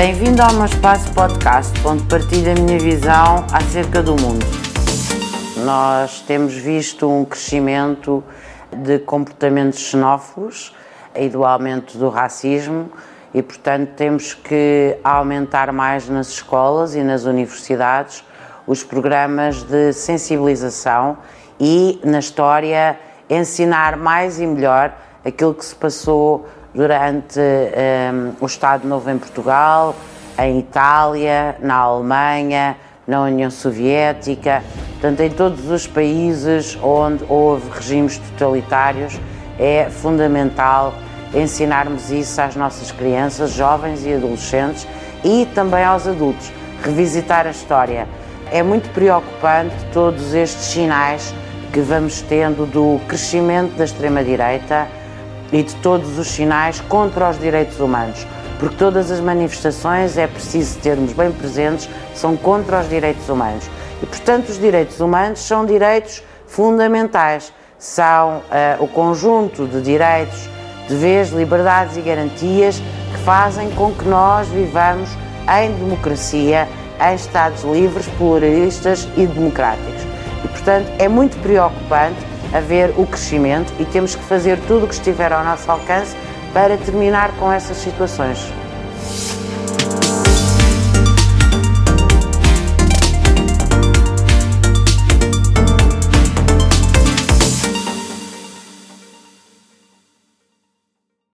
Bem-vindo ao meu espaço podcast, onde partilho a minha visão acerca do mundo. Nós temos visto um crescimento de comportamentos xenófobos e do aumento do racismo e, portanto, temos que aumentar mais nas escolas e nas universidades os programas de sensibilização e, na história, ensinar mais e melhor aquilo que se passou durante um, o Estado Novo em Portugal, em Itália, na Alemanha, na União Soviética, portanto, em todos os países onde houve regimes totalitários, é fundamental ensinarmos isso às nossas crianças, jovens e adolescentes e também aos adultos. Revisitar a história. É muito preocupante todos estes sinais que vamos tendo do crescimento da extrema-direita e de todos os sinais contra os direitos humanos, porque todas as manifestações é preciso termos bem presentes são contra os direitos humanos. E, portanto, os direitos humanos são direitos fundamentais, são uh, o conjunto de direitos, deveres, liberdades e garantias que fazem com que nós vivamos em democracia, em Estados livres, pluralistas e democráticos. E, portanto, é muito preocupante haver o crescimento e temos que fazer tudo o que estiver ao nosso alcance para terminar com essas situações.